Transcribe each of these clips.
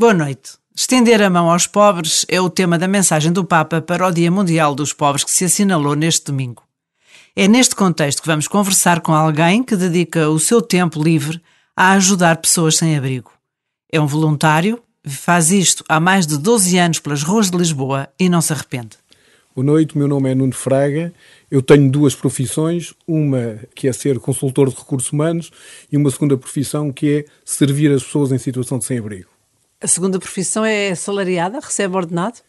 Boa noite. Estender a mão aos pobres é o tema da mensagem do Papa para o Dia Mundial dos Pobres que se assinalou neste domingo. É neste contexto que vamos conversar com alguém que dedica o seu tempo livre a ajudar pessoas sem abrigo. É um voluntário, faz isto há mais de 12 anos pelas ruas de Lisboa e não se arrepende. Boa noite, meu nome é Nuno Fraga. Eu tenho duas profissões, uma que é ser consultor de recursos humanos e uma segunda profissão que é servir as pessoas em situação de sem-abrigo. A segunda profissão é salariada? Recebe ordenado?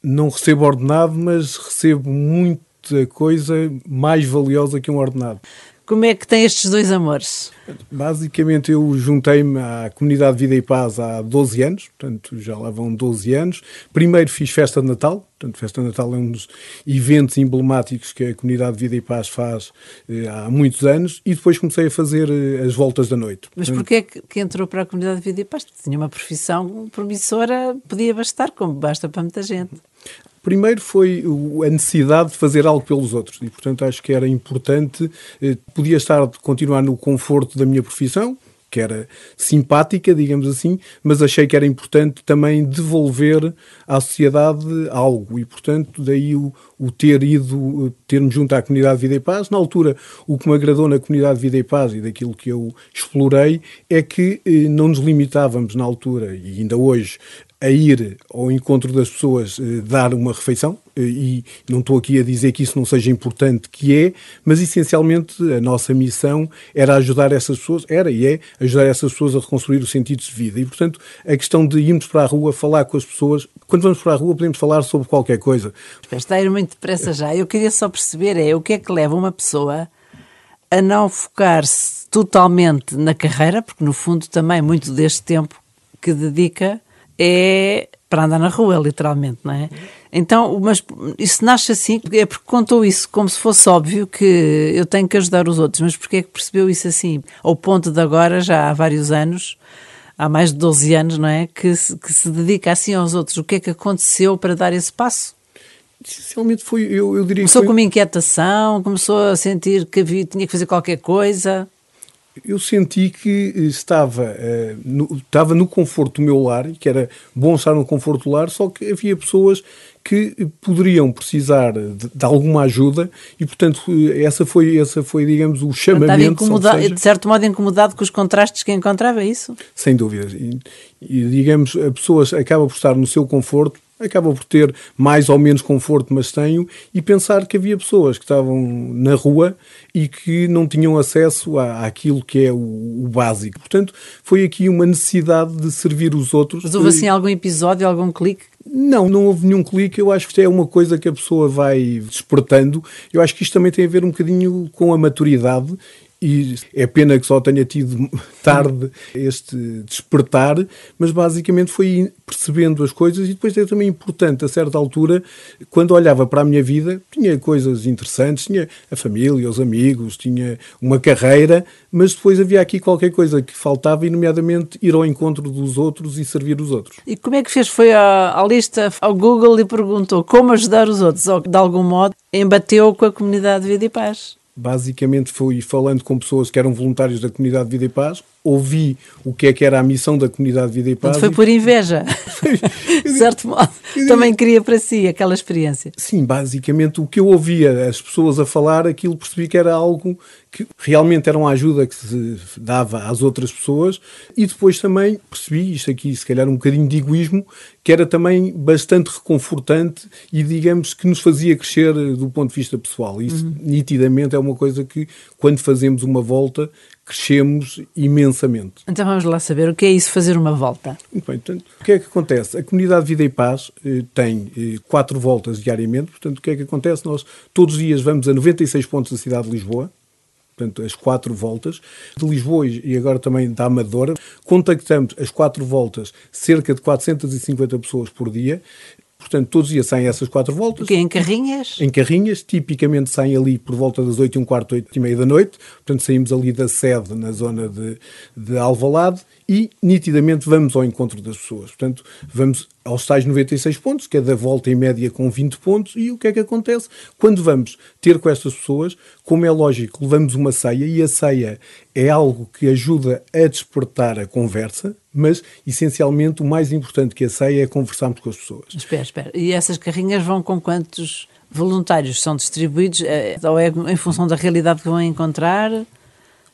Não recebo ordenado, mas recebo muita coisa mais valiosa que um ordenado. Como é que tem estes dois amores? Basicamente, eu juntei-me à Comunidade Vida e Paz há 12 anos, portanto, já lá vão 12 anos. Primeiro fiz festa de Natal, portanto, festa de Natal é um dos eventos emblemáticos que a Comunidade Vida e Paz faz eh, há muitos anos, e depois comecei a fazer eh, as voltas da noite. Mas porquê é que, que entrou para a Comunidade Vida e Paz? Tinha uma profissão promissora, podia bastar, como basta para muita gente. Primeiro foi a necessidade de fazer algo pelos outros e, portanto, acho que era importante. Eh, podia estar, continuar no conforto da minha profissão, que era simpática, digamos assim, mas achei que era importante também devolver à sociedade algo e, portanto, daí o, o ter ido, ter-me junto à Comunidade Vida e Paz. Na altura, o que me agradou na Comunidade Vida e Paz e daquilo que eu explorei é que eh, não nos limitávamos na altura e ainda hoje a ir ao encontro das pessoas, eh, dar uma refeição, eh, e não estou aqui a dizer que isso não seja importante, que é, mas essencialmente a nossa missão era ajudar essas pessoas, era e é, ajudar essas pessoas a reconstruir os sentidos de vida. E, portanto, a questão de irmos para a rua falar com as pessoas, quando vamos para a rua podemos falar sobre qualquer coisa. Está a ir muito depressa já. Eu queria só perceber é o que é que leva uma pessoa a não focar-se totalmente na carreira, porque no fundo também muito deste tempo que dedica é para andar na rua, literalmente, não é? Então, mas isso nasce assim, é porque contou isso como se fosse óbvio que eu tenho que ajudar os outros, mas porquê é que percebeu isso assim? Ao ponto de agora, já há vários anos, há mais de 12 anos, não é? Que se, que se dedica assim aos outros. O que é que aconteceu para dar esse passo? Essencialmente foi, eu, eu diria Começou foi... com uma inquietação, começou a sentir que havia, tinha que fazer qualquer coisa eu senti que estava, uh, no, estava no conforto do meu lar, que era bom estar no conforto do lar, só que havia pessoas que poderiam precisar de, de alguma ajuda e, portanto, essa foi, essa foi digamos, o chamamento. Estava seja, de certo modo incomodado com os contrastes que encontrava, é isso? Sem dúvida. E, e, digamos, a pessoa acaba por estar no seu conforto, acaba por ter mais ou menos conforto, mas tenho, e pensar que havia pessoas que estavam na rua e que não tinham acesso à, àquilo que é o, o, básico. Portanto, foi aqui uma necessidade de servir os outros. Mas houve assim algum episódio, algum clique? Não, não houve nenhum clique. Eu acho que é uma coisa que a pessoa vai despertando. Eu acho que isto também tem a ver um bocadinho com a maturidade e é pena que só tenha tido tarde este despertar, mas basicamente foi percebendo as coisas e depois é também importante, a certa altura, quando olhava para a minha vida, tinha coisas interessantes, tinha a família, os amigos, tinha uma carreira, mas depois havia aqui qualquer coisa que faltava, e nomeadamente ir ao encontro dos outros e servir os outros. E como é que fez? Foi à, à lista, ao Google e perguntou como ajudar os outros, ou de algum modo embateu com a comunidade de Vida e Paz? Basicamente fui falando com pessoas que eram voluntários da comunidade Vida e Paz, ouvi o que é que era a missão da comunidade Vida e Paz. Foi por inveja, de certo modo. Também queria para si aquela experiência. Sim, basicamente o que eu ouvia as pessoas a falar, aquilo percebi que era algo que realmente era uma ajuda que se dava às outras pessoas e depois também percebi, isto aqui se calhar um bocadinho de egoísmo, que era também bastante reconfortante e digamos que nos fazia crescer do ponto de vista pessoal. Isso uhum. nitidamente é uma coisa que quando fazemos uma volta crescemos imensamente. Então vamos lá saber o que é isso fazer uma volta. Muito bem, portanto, o que é que acontece? A comunidade Vida e Paz eh, tem eh, quatro voltas diariamente, portanto, o que é que acontece? Nós todos os dias vamos a 96 pontos da cidade de Lisboa, portanto, as quatro voltas, de Lisboa e agora também da Amadora. Contactamos as quatro voltas cerca de 450 pessoas por dia. Portanto, todos os dias saem essas quatro voltas. Porque em carrinhas? Em carrinhas, tipicamente saem ali por volta das 8 e um quarto, 8 e meia da noite. Portanto, saímos ali da sede, na zona de, de Alvalade, e nitidamente vamos ao encontro das pessoas. Portanto, vamos aos tais 96 pontos, cada volta em média com 20 pontos, e o que é que acontece? Quando vamos ter com estas pessoas, como é lógico, levamos uma ceia, e a ceia é algo que ajuda a despertar a conversa, mas essencialmente o mais importante que a ceia é conversarmos com as pessoas. Espera, espera. E essas carrinhas vão com quantos voluntários são distribuídos? Eh, ou é em função da realidade que vão encontrar?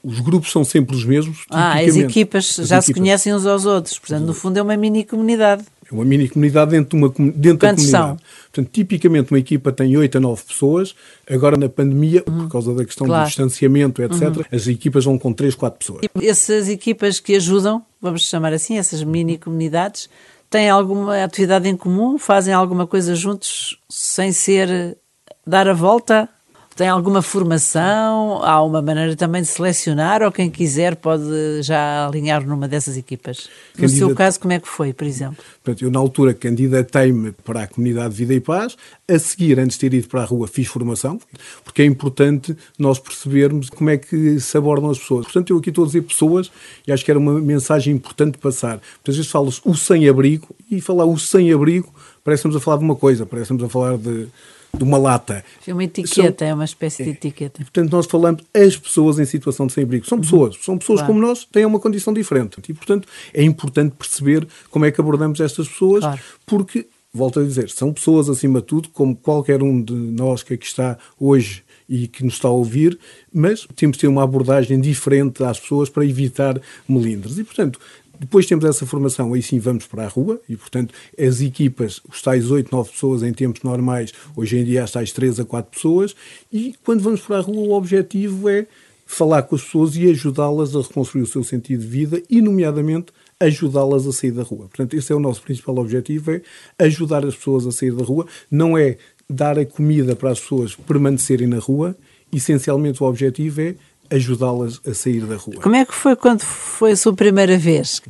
Os grupos são sempre os mesmos. Ah, as equipas as já equipas. se conhecem uns aos outros. Portanto, no fundo, é uma mini comunidade. É uma mini comunidade dentro, de uma, dentro da comunidade. São? Portanto, tipicamente uma equipa tem 8 a 9 pessoas. Agora, na pandemia, por causa da questão claro. do distanciamento, etc., uhum. as equipas vão com 3, 4 pessoas. E essas equipas que ajudam, vamos chamar assim, essas mini comunidades, têm alguma atividade em comum? Fazem alguma coisa juntos sem ser dar a volta tem alguma formação? Há uma maneira também de selecionar ou quem quiser pode já alinhar numa dessas equipas? No seu caso, como é que foi, por exemplo? Portanto, eu na altura candidatei-me para a Comunidade Vida e Paz. A seguir, antes de ter ido para a rua, fiz formação, porque é importante nós percebermos como é que se abordam as pessoas. Portanto, eu aqui estou a dizer pessoas e acho que era uma mensagem importante passar. Muitas vezes fala-se o sem-abrigo e falar o sem-abrigo parece-nos a falar de uma coisa, parece-nos a falar de de uma lata. É uma etiqueta, são, é uma espécie de é, etiqueta. Portanto, nós falamos as pessoas em situação de sem-abrigo. São pessoas, são pessoas claro. como nós, têm uma condição diferente. E, portanto, é importante perceber como é que abordamos estas pessoas, claro. porque, volto a dizer, são pessoas acima de tudo, como qualquer um de nós que aqui está hoje e que nos está a ouvir, mas temos de ter uma abordagem diferente às pessoas para evitar melindres. E, portanto, depois temos essa formação, aí sim vamos para a rua e, portanto, as equipas, os tais 8, 9 pessoas em tempos normais, hoje em dia as tais 3 a 4 pessoas, e quando vamos para a rua o objetivo é falar com as pessoas e ajudá-las a reconstruir o seu sentido de vida e, nomeadamente, ajudá-las a sair da rua. Portanto, esse é o nosso principal objetivo, é ajudar as pessoas a sair da rua, não é dar a comida para as pessoas permanecerem na rua, essencialmente o objetivo é ajudá-las a sair da rua. Como é que foi quando foi a sua primeira vez?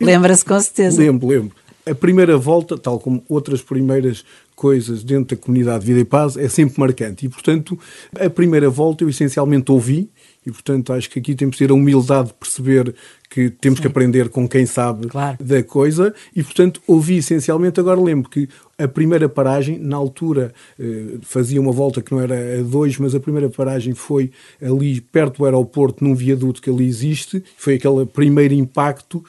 Lembra-se com certeza. Lembro, lembro. A primeira volta, tal como outras primeiras coisas dentro da comunidade Vida e Paz, é sempre marcante. E, portanto, a primeira volta eu essencialmente ouvi, e, portanto, acho que aqui temos que ter a humildade de perceber que temos Sim. que aprender com quem sabe claro. da coisa. E, portanto, ouvi essencialmente. Agora lembro que a primeira paragem, na altura, eh, fazia uma volta que não era a dois, mas a primeira paragem foi ali perto do aeroporto, num viaduto que ali existe. Foi aquele primeiro impacto.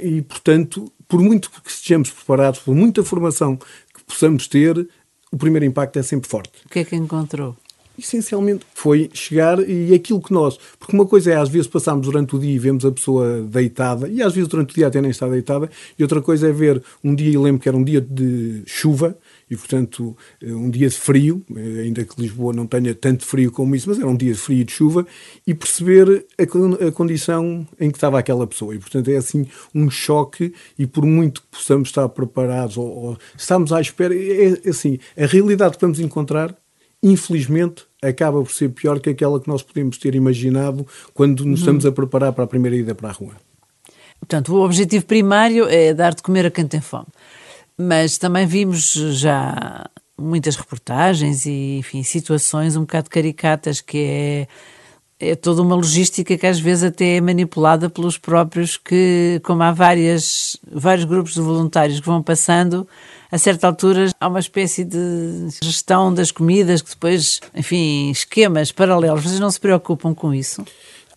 E, portanto, por muito que estejamos preparados, por muita formação que possamos ter, o primeiro impacto é sempre forte. O que é que encontrou? Essencialmente foi chegar e aquilo que nós. Porque uma coisa é às vezes passarmos durante o dia e vemos a pessoa deitada, e às vezes durante o dia até nem está deitada, e outra coisa é ver um dia, e lembro que era um dia de chuva, e portanto um dia de frio, ainda que Lisboa não tenha tanto frio como isso, mas era um dia de frio e de chuva, e perceber a, a condição em que estava aquela pessoa. E portanto é assim um choque, e por muito que possamos estar preparados ou, ou estamos à espera, é, é assim, a realidade que vamos encontrar infelizmente, acaba por ser pior que aquela que nós podemos ter imaginado quando nos uhum. estamos a preparar para a primeira ida para a rua. Portanto, o objetivo primário é dar de comer a quem tem fome. Mas também vimos já muitas reportagens e, enfim, situações um bocado caricatas que é é toda uma logística que às vezes até é manipulada pelos próprios que, como há várias, vários grupos de voluntários que vão passando, a certa altura há uma espécie de gestão das comidas que depois, enfim, esquemas paralelos. Vocês não se preocupam com isso?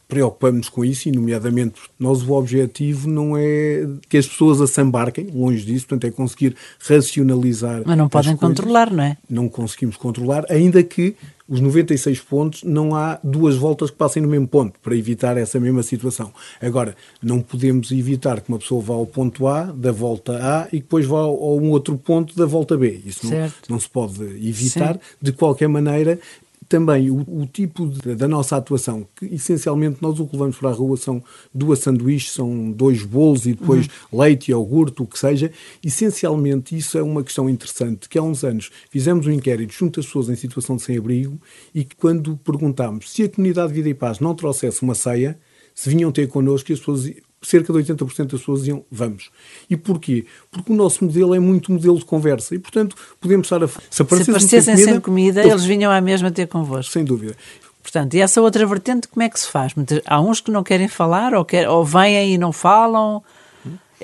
Preocupamos com isso, e nomeadamente nós o objetivo não é que as pessoas assambarquem, longe disso, portanto é conseguir racionalizar. Mas não podem controlar, não é? Não conseguimos controlar, ainda que os 96 pontos não há duas voltas que passem no mesmo ponto, para evitar essa mesma situação. Agora, não podemos evitar que uma pessoa vá ao ponto A, da volta A, e depois vá a um outro ponto da volta B. Isso não, não, se pode evitar. Sim. De qualquer maneira, também o, o tipo de, da nossa atuação, que essencialmente nós o que levamos para a rua são duas sanduíches, são dois bolos e depois uhum. leite, iogurte, o que seja. Essencialmente, isso é uma questão interessante, que há uns anos fizemos um inquérito junto às pessoas em situação de sem-abrigo e que quando perguntámos se a comunidade Vida e Paz não trouxesse uma ceia, se vinham ter connosco e as pessoas cerca de 80% das pessoas diziam vamos. E porquê? Porque o nosso modelo é muito modelo de conversa e, portanto, podemos estar a. Se aparecessem, se sem comida, sem comida eles vinham à mesma ter convosco. Sem dúvida. importante. E essa outra vertente, como é que se faz? Há uns que não querem falar, ou, quer, ou vêm e não falam.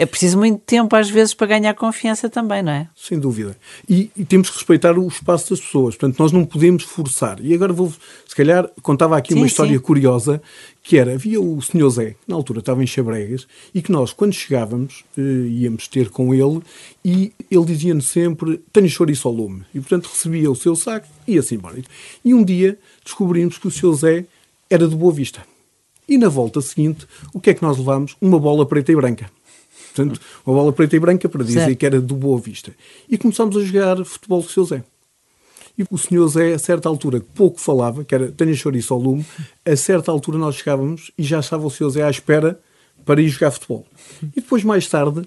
É preciso muito tempo, às vezes, para ganhar confiança também, não é? Sem dúvida. E, e, temos que respeitar o espaço das pessoas. Portanto, nós não podemos forçar. E agora vou, se calhar, contava aqui sim, uma história sim. curiosa, que era, havia o senhor Zé, que na altura estava em Xabregas, e que nós, quando chegávamos, eh, íamos ter com ele, e ele dizia-nos sempre, tenho chouriço ao lume. E, portanto, recebia o seu saco e ia-se embora. E um dia descobrimos que o senhor Zé era de Boa Vista. E na volta seguinte, o que é que nós levámos? Uma bola preta e branca. Portanto, uma bola preta e branca para dizer certo. que era do Boa Vista. E começámos a jogar futebol com o seu Zé. E o senhor Zé, a certa altura, pouco falava, que era tenha chouriço ao lume, a certa altura nós chegávamos e já estava o senhor Zé à espera para ir jogar futebol. E depois, mais tarde,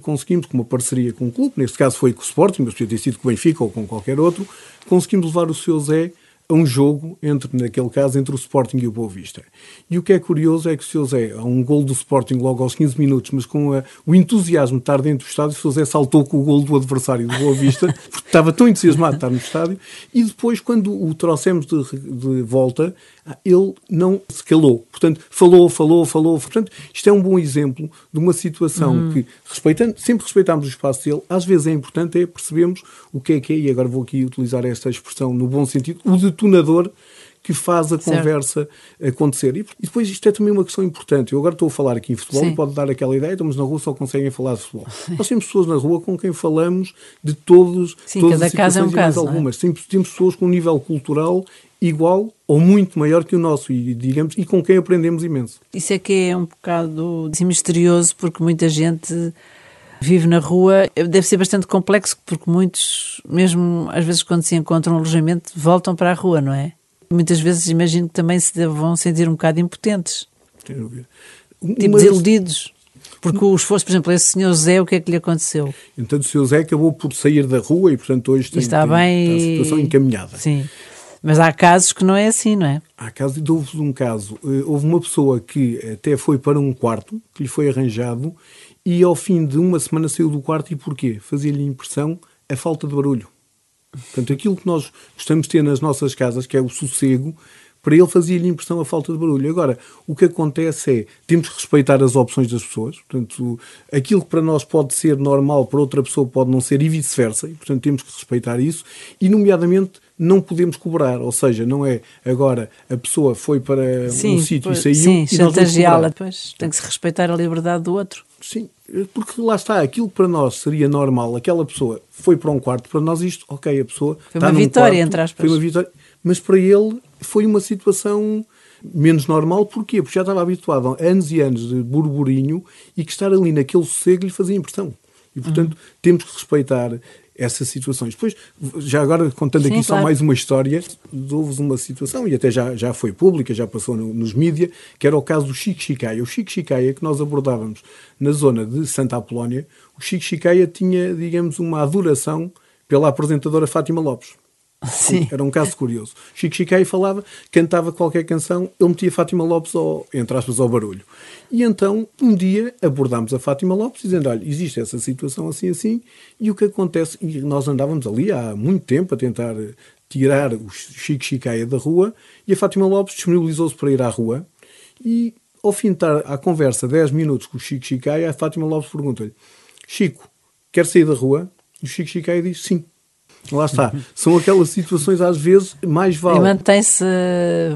conseguimos, com uma parceria com o clube, neste caso foi com o Sporting, mas podia ter sido com o Benfica ou com qualquer outro, conseguimos levar o senhor Zé a um jogo, entre, naquele caso, entre o Sporting e o Boa Vista. E o que é curioso é que o Sr. Zé, há um gol do Sporting logo aos 15 minutos, mas com a, o entusiasmo de estar dentro do estádio, o Sr. Zé saltou com o gol do adversário do Boa Vista, porque estava tão entusiasmado de estar no estádio, e depois, quando o trouxemos de, de volta, ele não se calou. Portanto, falou, falou, falou. Portanto, isto é um bom exemplo de uma situação uhum. que, respeitando, sempre respeitámos o espaço dele, às vezes é importante é percebermos o que é que é, e agora vou aqui utilizar esta expressão no bom sentido, o detonador que faz a certo. conversa acontecer. E, depois isto é também uma questão importante. Eu agora estou a falar aqui em futebol Sim. e pode dar aquela ideia, estamos na rua só conseguem falar de futebol. Nós temos pessoas na rua com quem falamos de todos, Sim, todas cada as caso é um caso, é? algumas. É? Temos, temos pessoas com um nível cultural igual ou muito maior que o nosso e digamos e com quem aprendemos imenso. Isso é que é um bocado misterioso porque muita gente vive na rua. Deve ser bastante complexo porque muitos, mesmo às vezes quando se encontram um alojamento, voltam para a rua, não é? Muitas vezes imagino que também se vão sentir um bocado impotentes. Sem dúvida. Tipo desiludidos. Porque o esforço, por exemplo, esse senhor Zé, o que é que lhe aconteceu? Então o senhor Zé acabou por sair da rua e, portanto, hoje tem, está tem, bem... tem a situação encaminhada. Sim. Mas há casos que não é assim, não é? Há casos, e houve um caso, eh, houve uma pessoa que até foi para um quarto, que lhe foi arranjado, e ao fim de uma semana saiu do quarto, e porquê? Fazia-lhe impressão a falta de barulho. Portanto, aquilo que nós gostamos de ter nas nossas casas, que é o sossego, para ele fazia-lhe impressão a falta de barulho. Agora, o que acontece é, temos que respeitar as opções das pessoas, portanto, aquilo que para nós pode ser normal, para outra pessoa pode não ser e vice-versa, e portanto temos que respeitar isso, e nomeadamente não podemos cobrar, ou seja, não é agora a pessoa foi para sim, um sítio e saiu sim, e chantageá-la, depois tem que se respeitar a liberdade do outro. Sim, porque lá está, aquilo que para nós seria normal, aquela pessoa foi para um quarto, para nós isto, ok, a pessoa foi uma vitória, quarto, entre aspas. Foi uma vitória, mas para ele foi uma situação menos normal, porquê? Porque já estava habituado a anos e anos de burburinho e que estar ali naquele sossego lhe fazia impressão. E, portanto, uhum. temos que respeitar essas situações. Depois, já agora contando Sim, aqui claro. só mais uma história, houve uma situação, e até já, já foi pública, já passou no, nos mídias, que era o caso do Chico Chicaia. O Chico Chicaia, que nós abordávamos na zona de Santa Apolónia, o Chico Chicaia tinha, digamos, uma adoração pela apresentadora Fátima Lopes. Sim. Era um caso curioso. Chico Chicaia falava, cantava qualquer canção, ele metia Fátima Lopes, ao, entre aspas, ao barulho. E então, um dia, abordámos a Fátima Lopes, dizendo, olha, existe essa situação assim, assim, e o que acontece? E nós andávamos ali há muito tempo a tentar tirar o Chico Chicaia da rua, e a Fátima Lopes disponibilizou-se para ir à rua, e ao fim de à conversa 10 minutos com o Chico Chicaia, a Fátima Lopes pergunta-lhe, Chico, quer sair da rua? E o Chico Chicaia diz, sim. Lá está. São aquelas situações, às vezes, mais vale. E mantém-se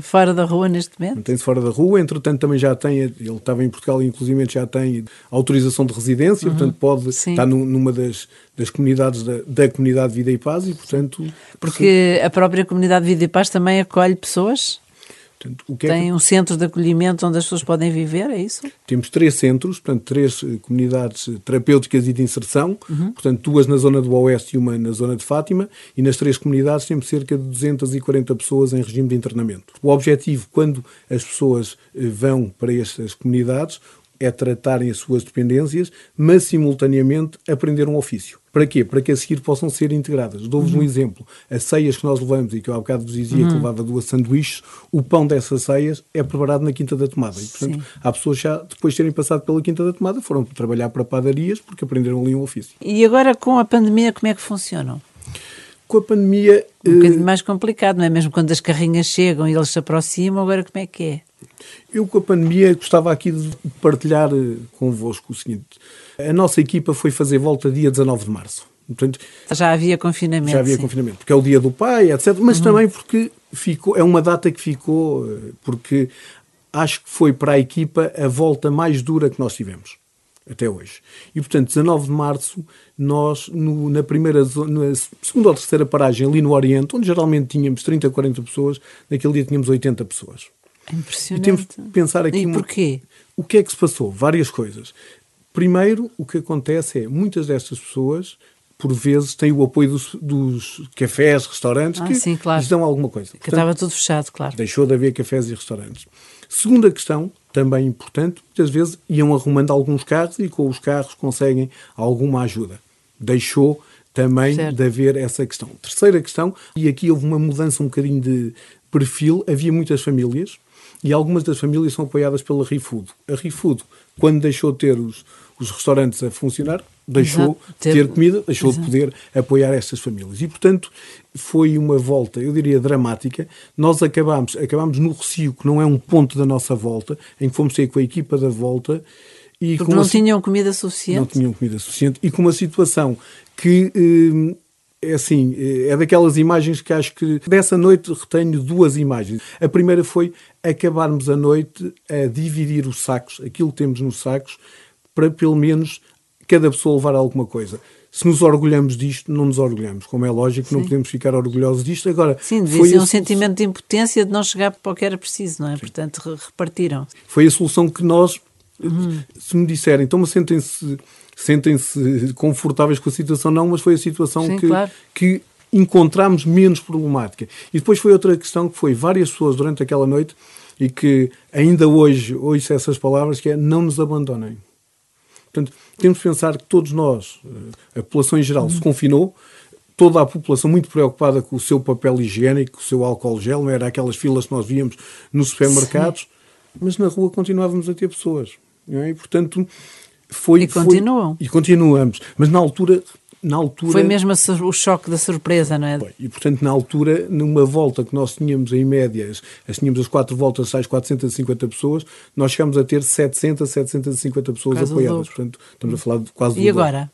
fora da rua neste momento? Mantém-se fora da rua, entretanto, também já tem, ele estava em Portugal e, inclusive, já tem autorização de residência, uhum. portanto, pode Sim. estar numa das, das comunidades da, da comunidade Vida e Paz e, portanto. Porque sim. a própria comunidade Vida e Paz também acolhe pessoas? Portanto, o que Tem é que... um centro de acolhimento onde as pessoas podem viver, é isso? Temos três centros, portanto, três eh, comunidades terapêuticas e de inserção, uhum. portanto, duas na zona do Oeste e uma na zona de Fátima, e nas três comunidades temos cerca de 240 pessoas em regime de internamento. O objetivo, quando as pessoas eh, vão para estas comunidades, é tratarem as suas dependências, mas simultaneamente aprender um ofício. Para quê? Para que a seguir possam ser integradas. Dou-vos uhum. um exemplo. As ceias que nós levamos, e que eu há bocado vos dizia uhum. que levava duas sanduíches, o pão dessas ceias é preparado na Quinta da Tomada. E, portanto, Sim. há pessoas já, depois de terem passado pela Quinta da Tomada, foram trabalhar para padarias porque aprenderam ali um ofício. E agora, com a pandemia, como é que funcionam? Com a pandemia. Um bocadinho mais complicado, não é? Mesmo quando as carrinhas chegam e eles se aproximam, agora como é que é? Eu, com a pandemia, gostava aqui de partilhar convosco o seguinte: a nossa equipa foi fazer volta dia 19 de março. Portanto, já havia confinamento. Já havia sim. confinamento, porque é o dia do pai, etc. Mas uhum. também porque ficou, é uma data que ficou, porque acho que foi para a equipa a volta mais dura que nós tivemos até hoje. E, portanto, 19 de março, nós, no, na primeira, na segunda ou terceira paragem ali no Oriente, onde geralmente tínhamos 30, 40 pessoas, naquele dia tínhamos 80 pessoas. Impressionante. E temos de pensar aqui... E porquê? Uma, o que é que se passou? Várias coisas. Primeiro, o que acontece é, muitas destas pessoas por vezes têm o apoio dos, dos cafés, restaurantes, ah, que sim, claro. lhes dão alguma coisa. Que estava tudo fechado, claro. Deixou de haver cafés e restaurantes. Segunda questão, também importante, muitas vezes iam arrumando alguns carros e com os carros conseguem alguma ajuda. Deixou também certo. de haver essa questão. Terceira questão, e aqui houve uma mudança um bocadinho de perfil, havia muitas famílias e algumas das famílias são apoiadas pela ReFood. A ReFood, quando deixou de ter os, os restaurantes a funcionar, deixou de ter, comida, deixou Exato. de poder apoiar estas famílias. E, portanto, foi uma volta, eu diria, dramática. Nós acabámos, acabámos no Recio, que não é um ponto da nossa volta, em que fomos ter com a equipa da volta. E Porque não tinham comida suficiente? Não tinham comida suficiente. E com uma situação que... Eh, é assim, é daquelas imagens que acho que dessa noite retenho duas imagens. A primeira foi acabarmos a noite a dividir os sacos, aquilo que temos nos sacos, para pelo menos cada pessoa levar alguma coisa. Se nos orgulhamos disto, não nos orgulhamos. Como é lógico, Sim. não podemos ficar orgulhosos disto. Agora, Sim, devia ser um sentimento de impotência de não chegar para o que era preciso, não é? Sim. Portanto, repartiram. Foi a solução que nós, uhum. se me disserem, então sentem-se sentem-se confortáveis com a situação, não, mas foi a situação Sim, que, claro. que encontramos menos problemática. E depois foi outra questão que foi várias pessoas durante aquela noite e que ainda hoje ouço essas palavras que é não nos abandonem. Portanto, temos de pensar que todos nós, eh, a população em geral, se confinou, toda a população muito preocupada com o seu papel higiênico, com o seu álcool gel, não era aquelas filas que nós víamos nos supermercados, Sim. mas na rua continuávamos a ter pessoas. É? E, portanto, foi... E continuam. Foi, e continuamos. Mas na altura na altura... Foi mesmo o choque da surpresa, não é? E, portanto, na altura, numa volta que nós tínhamos em médias, as tínhamos as quatro voltas, sais 450 pessoas, nós chegámos a ter 700, 750 pessoas quase apoiadas. Portanto, estamos a falar de quase E agora?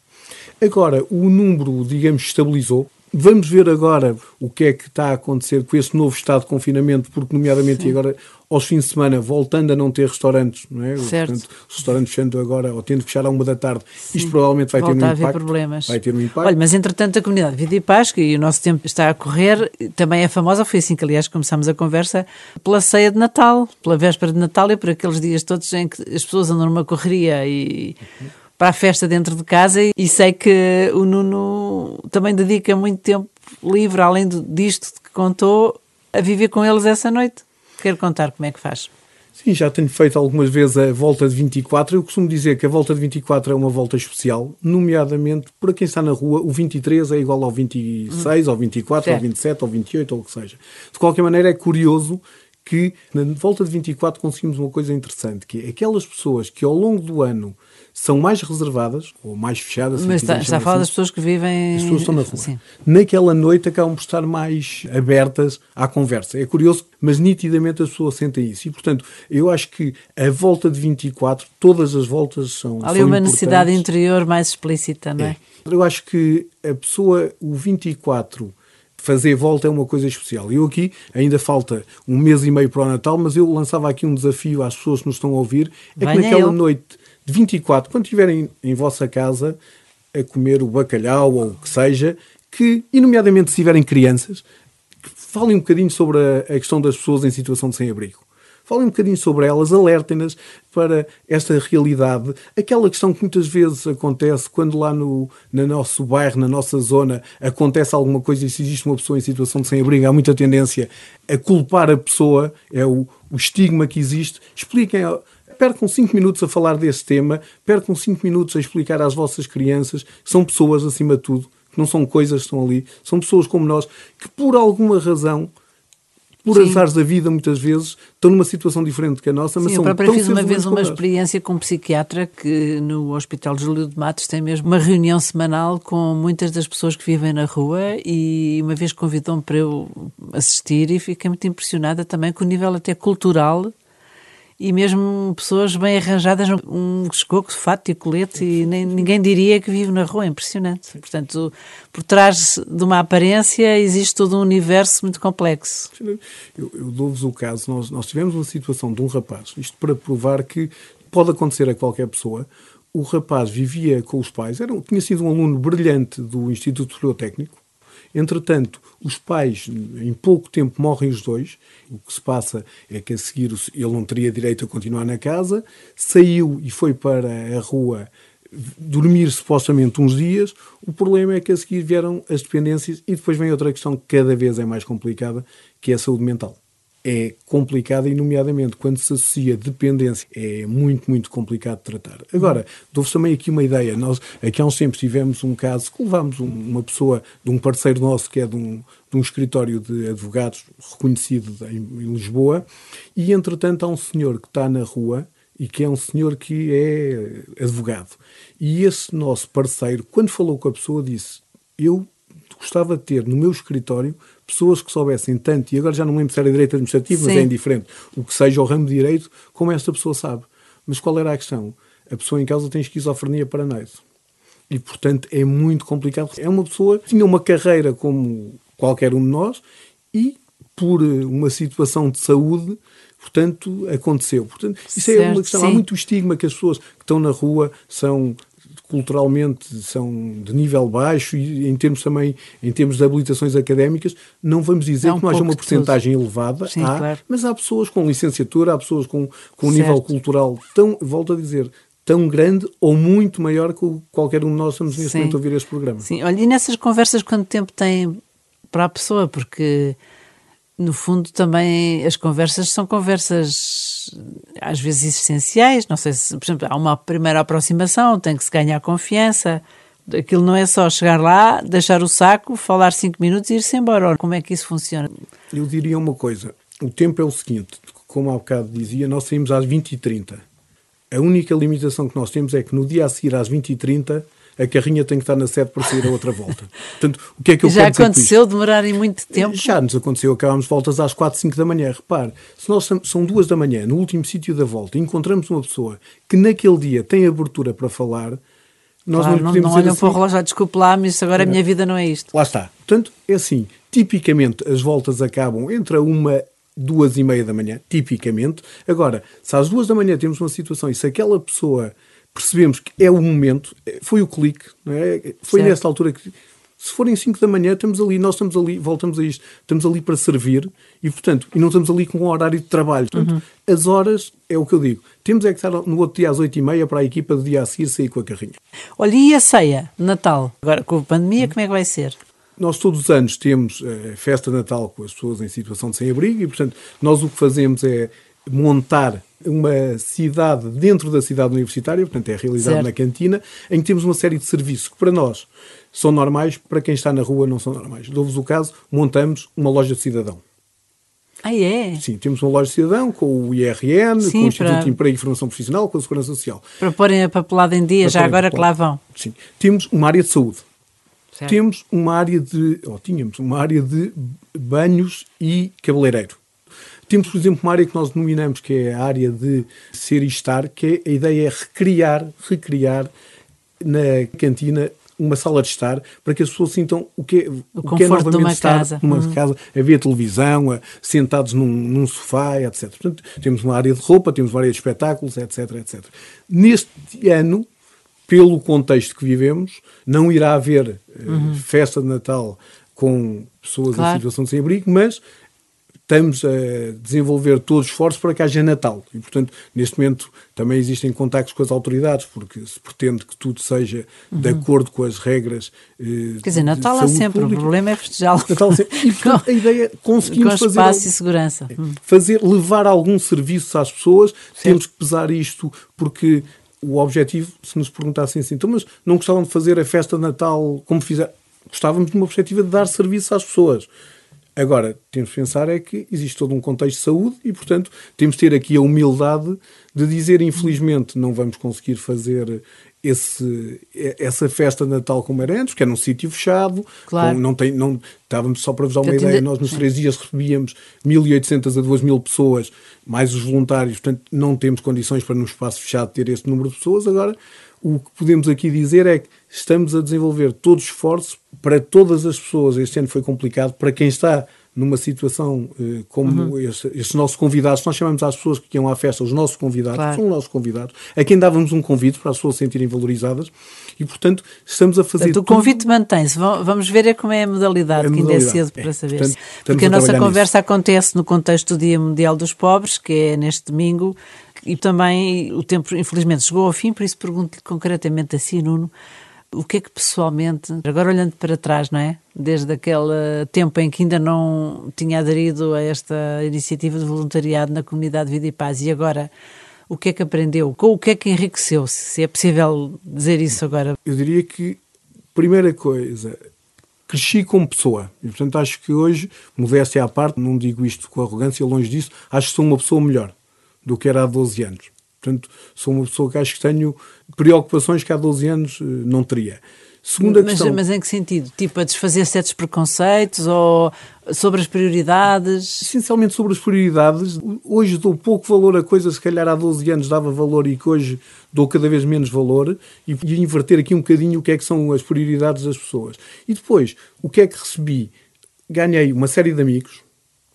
Agora, o número, digamos, estabilizou. Vamos ver agora o que é que está a acontecer com esse novo estado de confinamento, porque, nomeadamente, Sim. agora aos fins de semana, voltando a não ter restaurantes, não é? Certo. Portanto, os restaurantes fechando agora, ou tendo que fechar à uma da tarde, Sim. isto provavelmente vai Volta ter um impacto. problemas. Vai ter um impacto. Olha, mas entretanto a comunidade Vida e Paz, que o nosso tempo está a correr, também é famosa, foi assim que aliás começámos a conversa, pela ceia de Natal, pela véspera de Natal e por aqueles dias todos em que as pessoas andam numa correria e... Para a festa dentro de casa, e sei que o Nuno também dedica muito tempo livre, além disto que contou, a viver com eles essa noite. Quero contar como é que faz. Sim, já tenho feito algumas vezes a volta de 24. Eu costumo dizer que a volta de 24 é uma volta especial, nomeadamente para quem está na rua, o 23 é igual ao 26, hum. ao 24, certo. ao 27, ao 28, ou o que seja. De qualquer maneira, é curioso que na volta de 24 conseguimos uma coisa interessante, que é aquelas pessoas que ao longo do ano são mais reservadas ou mais fechadas. Mas está, está a falar assim, das pessoas que vivem. As pessoas estão na rua. Sim. Naquela noite acabam por estar mais abertas à conversa. É curioso, mas nitidamente as pessoas sentem isso. E, portanto, eu acho que a volta de 24, todas as voltas são. Há ali uma necessidade interior mais explícita, não é? é? Eu acho que a pessoa, o 24 fazer volta é uma coisa especial. Eu aqui, ainda falta um mês e meio para o Natal, mas eu lançava aqui um desafio às pessoas que nos estão a ouvir, é Venha que naquela eu. noite 24, quando estiverem em vossa casa a comer o bacalhau ou o que seja, que, e nomeadamente se tiverem crianças, falem um bocadinho sobre a, a questão das pessoas em situação de sem-abrigo. Falem um bocadinho sobre elas, alertem-nas para esta realidade. Aquela questão que muitas vezes acontece quando lá no, no nosso bairro, na nossa zona, acontece alguma coisa e se existe uma pessoa em situação de sem-abrigo, há muita tendência a culpar a pessoa, é o, o estigma que existe. Expliquem percam 5 minutos a falar desse tema, percam 5 minutos a explicar às vossas crianças que são pessoas acima de tudo, que não são coisas que estão ali, são pessoas como nós, que por alguma razão por Sim. azares da vida, muitas vezes, estão numa situação diferente que a nossa, mas Sim, são eu própria fiz uma vez uma experiência com um psiquiatra que no Hospital Júlio de Matos tem mesmo uma reunião semanal com muitas das pessoas que vivem na rua e uma vez convidou-me para eu assistir e fiquei muito impressionada também com o nível até cultural e mesmo pessoas bem arranjadas, um escoco, fato e colete e nem, ninguém diria que vive na rua, é impressionante. Portanto, por trás de uma aparência existe todo um universo muito complexo. Eu, eu dou-vos o caso, nós, nós tivemos uma situação de um rapaz, isto para provar que pode acontecer a qualquer pessoa. O rapaz vivia com os pais, era, tinha sido um aluno brilhante do Instituto Técnico. Entretanto, os pais, em pouco tempo, morrem os dois. O que se passa é que a seguir ele não teria direito a continuar na casa, saiu e foi para a rua dormir supostamente uns dias. O problema é que a seguir vieram as dependências e depois vem outra questão que cada vez é mais complicada, que é a saúde mental. É complicada e, nomeadamente, quando se associa dependência, é muito, muito complicado de tratar. Agora, dou-vos também aqui uma ideia. Nós, aqui há uns tempos, tivemos um caso que levámos um- uma pessoa de um parceiro nosso, que é de um, de um escritório de advogados reconhecido em, em Lisboa, e, entretanto, há um senhor que está na rua e que é um senhor que é advogado. E esse nosso parceiro, quando falou com a pessoa, disse: Eu gostava de ter no meu escritório pessoas que soubessem tanto, e agora já não lembro se era direito administrativo, mas Sim. é indiferente, o que seja o ramo de direito, como esta pessoa sabe. Mas qual era a questão? A pessoa em causa tem esquizofrenia paranoide. E, portanto, é muito complicado. É uma pessoa que tinha uma carreira como qualquer um de nós e, por eh, uma situação de saúde, portanto, aconteceu. Portanto, isso é Certo, uma questão. Há sim. muito estigma que as pessoas que estão na rua são culturalmente são de nível baixo e em termos também em termos de habilitações académicas não vamos dizer Há um que não haja uma porcentagem elevada Sim, há, claro. mas há pessoas com licenciatura há pessoas com, com um nível cultural tão volto a dizer tão grande ou muito maior que qualquer um de nós estamos neste Sim. momento a ouvir este programa Sim, olha, e nessas conversas quanto tempo tem para a pessoa? Porque no fundo também as conversas são conversas às vezes existenciais, não sei se, por exemplo, há uma primeira aproximação, tem que se ganhar confiança. Aquilo não é só chegar lá, deixar o saco, falar cinco minutos e ir-se embora. Como é que isso funciona? Eu diria uma coisa: o tempo é o seguinte, como há bocado dizia, nós saímos às 20h30. A única limitação que nós temos é que no dia a seguir, às 20h30, a carrinha tem que estar na sede para sair a outra volta. Portanto, o que é que eu Já aconteceu demorarem muito tempo? Já nos aconteceu, acabámos voltas às 4, 5 da manhã. Repare, se nós são duas da manhã, no último sítio da volta, e encontramos uma pessoa que naquele dia tem abertura para falar, nós Claro, não não, podemos não dizer olham assim, para o relógio, ah, desculpe lá, mas agora a minha vida não é isto. Lá está. Portanto, é assim, tipicamente as voltas acabam entre a uma, duas e meia da manhã, tipicamente. Agora, se às duas da manhã temos uma situação e se aquela pessoa percebemos que é o momento, eh, foi o clique, é? Foi Certo. nesta altura que. Se forem 5 da manhã, estamos ali, nós estamos ali, voltamos a isto, estamos ali para servir e, portanto, e não estamos ali com um horário de trabalho. Portanto, Uhum. as horas, é o que eu digo, temos é que estar no outro dia às 8 e meia para a equipa do dia a seguir sair com a carrinha. Olha, e a ceia, Natal? Agora com a pandemia, como é que vai ser? Nós todos os anos temos a festa de Natal com as pessoas em situação de sem-abrigo e, portanto, nós o que fazemos é montar uma cidade dentro da cidade universitária, portanto, é realizado Certo. na cantina, em que temos uma série de serviços que para nós são normais, para quem está na rua não são normais. Dou-vos o caso, montamos uma loja de cidadão. Ah, é? Sim, temos uma loja de cidadão com o IRN, Sim, com o Instituto para- de Emprego e Formação Profissional, com a Segurança Social. Para porem a papelada em dia, Para já agora que lá vão. Sim. Temos uma área de saúde. Certo. Temos uma área de, ou tínhamos uma área de banhos e cabeleireiro. Temos, por exemplo, uma área que nós denominamos que é a área de ser e estar, que é, a ideia é recriar, recriar na cantina uma sala de estar para que as pessoas sintam o que é, o que é novamente uma estar casa. numa Uhum. casa, a ver televisão, a- sentados num, num sofá, etc. Portanto, temos uma área de roupa, temos uma área de espetáculos, etc, etc. Neste ano, pelo contexto que vivemos, não irá haver eh, festa de Natal com pessoas em Claro. situação de sem-abrigo, mas estamos a desenvolver todos os esforços para que haja Natal. E, portanto, neste momento também existem contactos com as autoridades, porque se pretende que tudo seja de acordo com as regras. eh, Uhum. Quer dizer, Natal há sempre, pública. o problema é festejá-lo. Natal sempre. E, portanto, a ideia é com conseguimos fazer, espaço e segurança. Hum. fazer, levar algum serviço às pessoas. Temos que pesar isto porque o objetivo, se nos perguntassem assim, então, mas não gostavam de fazer a festa de Natal como fizeram? Gostávamos de uma perspectiva de dar serviço às pessoas. Agora, temos que pensar é que existe todo um contexto de saúde e, portanto, temos de ter aqui a humildade de dizer, infelizmente, não vamos conseguir fazer esse, essa festa de Natal como era antes, que era num sítio fechado, claro. com, não tem, não, estávamos só para vos dar uma ideia, nós nos três dias recebíamos 1.800 a 2.000 pessoas, mais os voluntários, portanto não temos condições para num espaço fechado ter esse número de pessoas, agora o que podemos aqui dizer é que estamos a desenvolver todos os esforços para todas as pessoas, este ano foi complicado, para quem está numa situação eh, como uhum. estes nossos convidados, nós chamamos às pessoas que iam à festa os nossos convidados, claro. são os nossos convidados, a quem dávamos um convite para as pessoas se sentirem valorizadas e, portanto, estamos a fazer. Portanto, o convite mantém-se. Vamos ver é como é a modalidade, a que ainda é cedo para é, saber. Portanto, Porque a, a nossa conversa nisso. acontece no contexto do Dia Mundial dos Pobres, que é neste domingo, e também o tempo, infelizmente, chegou ao fim, por isso pergunto-lhe concretamente assim, Nuno o que é que pessoalmente, agora olhando para trás, não é? Desde aquele tempo em que ainda não tinha aderido a esta iniciativa de voluntariado na comunidade Vida e Paz e agora o que é que aprendeu? Com o que é que enriqueceu? Se é possível dizer isso agora. Eu diria que, primeira coisa, cresci como pessoa. E, portanto, acho que hoje, modéstia à parte, não digo isto com arrogância, longe disso, acho que sou uma pessoa melhor do que era há 12 anos. Portanto, sou uma pessoa que acho que tenho preocupações que há 12 anos eh, não teria. Segunda mas, questão. Mas em que sentido? Tipo, a desfazer certos preconceitos ou sobre as prioridades? Essencialmente sobre as prioridades. Hoje dou pouco valor a coisas que, se calhar, há 12 anos dava valor e que hoje dou cada vez menos valor e, e inverter aqui um bocadinho o que é que são as prioridades das pessoas. E depois, o que é que recebi? Ganhei uma série de amigos,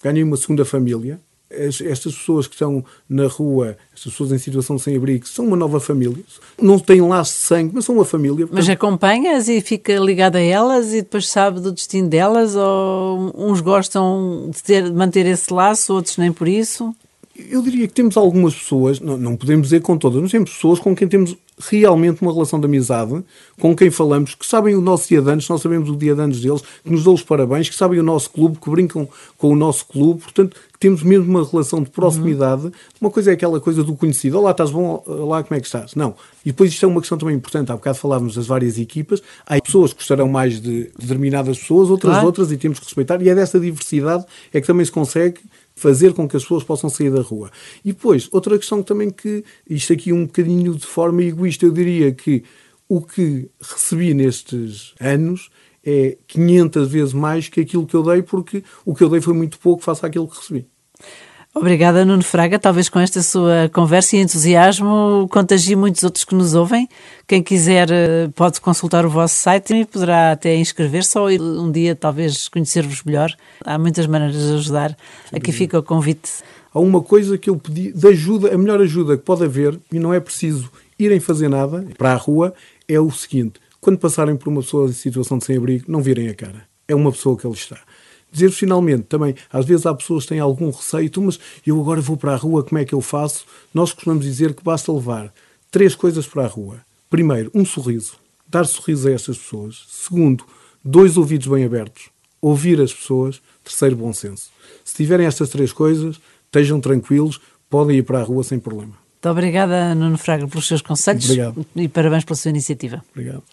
ganhei uma segunda família, estas pessoas que estão na rua, estas pessoas em situação sem abrigo, são uma nova família. Não têm laço de sangue, mas são uma família. Mas acompanhas e fica ligado a elas e depois sabe do destino delas? Ou uns gostam de ter, manter esse laço, outros nem por isso? Eu diria que temos algumas pessoas, não, não podemos dizer com todas, mas temos pessoas com quem temos realmente uma relação de amizade, com quem falamos, que sabem o nosso dia de anos, nós sabemos o dia de anos deles, que nos dão os parabéns, que sabem o nosso clube, que brincam com o nosso clube, portanto, que temos mesmo uma relação de proximidade. Uhum. Uma coisa é aquela coisa do conhecido, olá, estás bom, olá, como é que estás? Não. E depois isto é uma questão também importante, há bocado falávamos das várias equipas, há pessoas que gostarão mais de determinadas pessoas, outras claro. outras, e temos que respeitar, e é dessa diversidade é que também se consegue fazer com que as pessoas possam sair da rua. E depois, outra questão também que, isto aqui um bocadinho de forma egoísta, eu diria que o que recebi nestes anos é 500 vezes mais que aquilo que eu dei, porque o que eu dei foi muito pouco face àquilo que recebi. Obrigada, Nuno Fraga. Talvez com esta sua conversa e entusiasmo contagie muitos outros que nos ouvem. Quem quiser eh, pode consultar o vosso site e poderá até inscrever-se ou um dia talvez conhecer-vos melhor. Há muitas maneiras de ajudar. Aqui fica o convite. Há uma coisa que eu pedi de ajuda, a melhor ajuda que pode haver, e não é preciso irem fazer nada para a rua, é o seguinte: quando passarem por uma pessoa em situação de sem-abrigo, não virem a cara. É uma pessoa que ali está dizer finalmente também, às vezes há pessoas que têm algum receio, mas eu agora vou para a rua, como é que eu faço? Nós costumamos dizer que basta levar três coisas para a rua. Primeiro, um sorriso, dar sorriso a estas pessoas. Segundo, dois ouvidos bem abertos, ouvir as pessoas. Terceiro, bom senso. Se tiverem estas três coisas, estejam tranquilos, podem ir para a rua sem problema. Muito obrigada, Nuno Fraga, pelos seus conselhos Obrigado. e parabéns pela sua iniciativa. Obrigado.